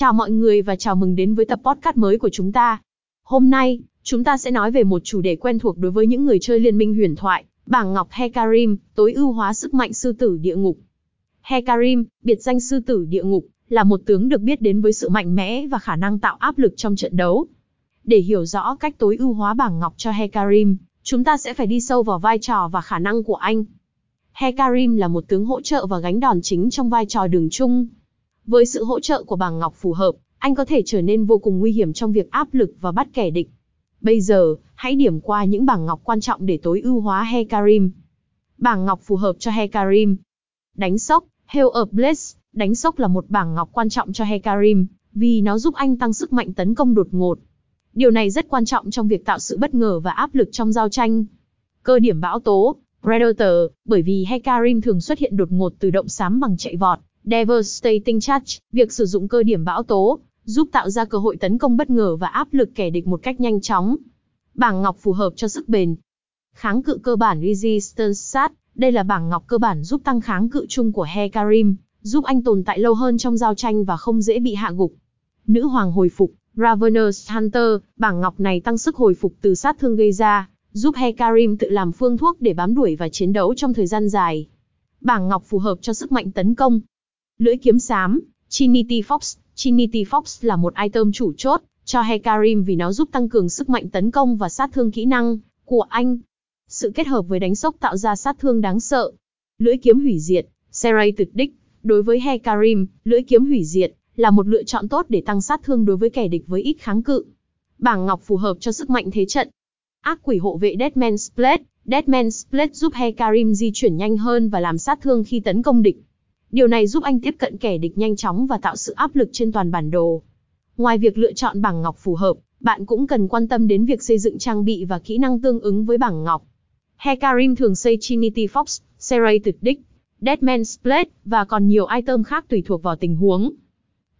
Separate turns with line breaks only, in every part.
Chào mọi người và chào mừng đến với tập podcast mới của chúng ta. Hôm nay, chúng ta sẽ nói về một chủ đề quen thuộc đối với những người chơi liên minh huyền thoại, bảng ngọc Hecarim tối ưu hóa sức mạnh sư tử địa ngục. Hecarim, biệt danh sư tử địa ngục, là một tướng được biết đến với sự mạnh mẽ và khả năng tạo áp lực trong trận đấu. Để hiểu rõ cách tối ưu hóa bảng ngọc cho Hecarim, chúng ta sẽ phải đi sâu vào vai trò và khả năng của anh. Hecarim là một tướng hỗ trợ và gánh đòn chính trong vai trò đường chung. Với sự hỗ trợ của bảng ngọc phù hợp, anh có thể trở nên vô cùng nguy hiểm trong việc áp lực và bắt kẻ địch. Bây giờ, hãy điểm qua những bảng ngọc quan trọng để tối ưu hóa Hecarim. Bảng ngọc phù hợp cho Hecarim. Đánh sốc, Hail of Bless, đánh sốc là một bảng ngọc quan trọng cho Hecarim, vì nó giúp anh tăng sức mạnh tấn công đột ngột. Điều này rất quan trọng trong việc tạo sự bất ngờ và áp lực trong giao tranh. Cơ điểm bão tố, Predator, bởi vì Hecarim thường xuất hiện đột ngột từ động xám bằng chạy vọt, Devastating Charge, việc sử dụng cơ điểm bão tố, giúp tạo ra cơ hội tấn công bất ngờ và áp lực kẻ địch một cách nhanh chóng. Bảng ngọc phù hợp cho sức bền. Kháng cự cơ bản Resistance Sat, đây là bảng ngọc cơ bản giúp tăng kháng cự chung của Hecarim, giúp anh tồn tại lâu hơn trong giao tranh và không dễ bị hạ gục. Nữ hoàng hồi phục, Ravenous Hunter, bảng ngọc này tăng sức hồi phục từ sát thương gây ra, giúp Hecarim tự làm phương thuốc để bám đuổi và chiến đấu trong thời gian dài. Bảng ngọc phù hợp cho sức mạnh tấn công. Lưỡi kiếm xám, Trinity Fox, Trinity Fox là một item chủ chốt cho Hecarim vì nó giúp tăng cường sức mạnh tấn công và sát thương kỹ năng của anh. Sự kết hợp với đánh sốc tạo ra sát thương đáng sợ. Lưỡi kiếm hủy diệt, Serrated đích. đối với Hecarim, lưỡi kiếm hủy diệt là một lựa chọn tốt để tăng sát thương đối với kẻ địch với ít kháng cự. Bảng ngọc phù hợp cho sức mạnh thế trận. Ác quỷ hộ vệ Deadman Split, Deadman Split giúp Hecarim di chuyển nhanh hơn và làm sát thương khi tấn công địch. Điều này giúp anh tiếp cận kẻ địch nhanh chóng và tạo sự áp lực trên toàn bản đồ. Ngoài việc lựa chọn bảng ngọc phù hợp, bạn cũng cần quan tâm đến việc xây dựng trang bị và kỹ năng tương ứng với bảng ngọc. Hecarim thường xây Trinity Fox, Serrated Dick, Deadman Split và còn nhiều item khác tùy thuộc vào tình huống.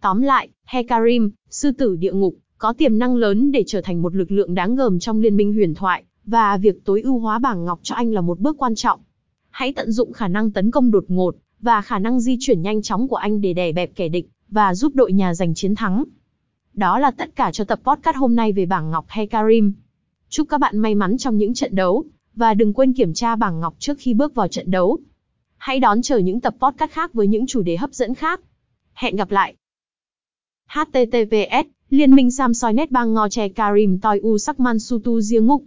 Tóm lại, Hecarim, sư tử địa ngục, có tiềm năng lớn để trở thành một lực lượng đáng gờm trong liên minh huyền thoại, và việc tối ưu hóa bảng ngọc cho anh là một bước quan trọng. Hãy tận dụng khả năng tấn công đột ngột, và khả năng di chuyển nhanh chóng của anh để đè bẹp kẻ địch, và giúp đội nhà giành chiến thắng. Đó là tất cả cho tập podcast hôm nay về bảng ngọc Hekarim. Chúc các bạn may mắn trong những trận đấu, và đừng quên kiểm tra bảng ngọc trước khi bước vào trận đấu. Hãy đón chờ những tập podcast khác với những chủ đề hấp dẫn khác. Hẹn gặp lại! https liên minh samsoi net bang ngo che karim toi u sắc man sutu riêng ngục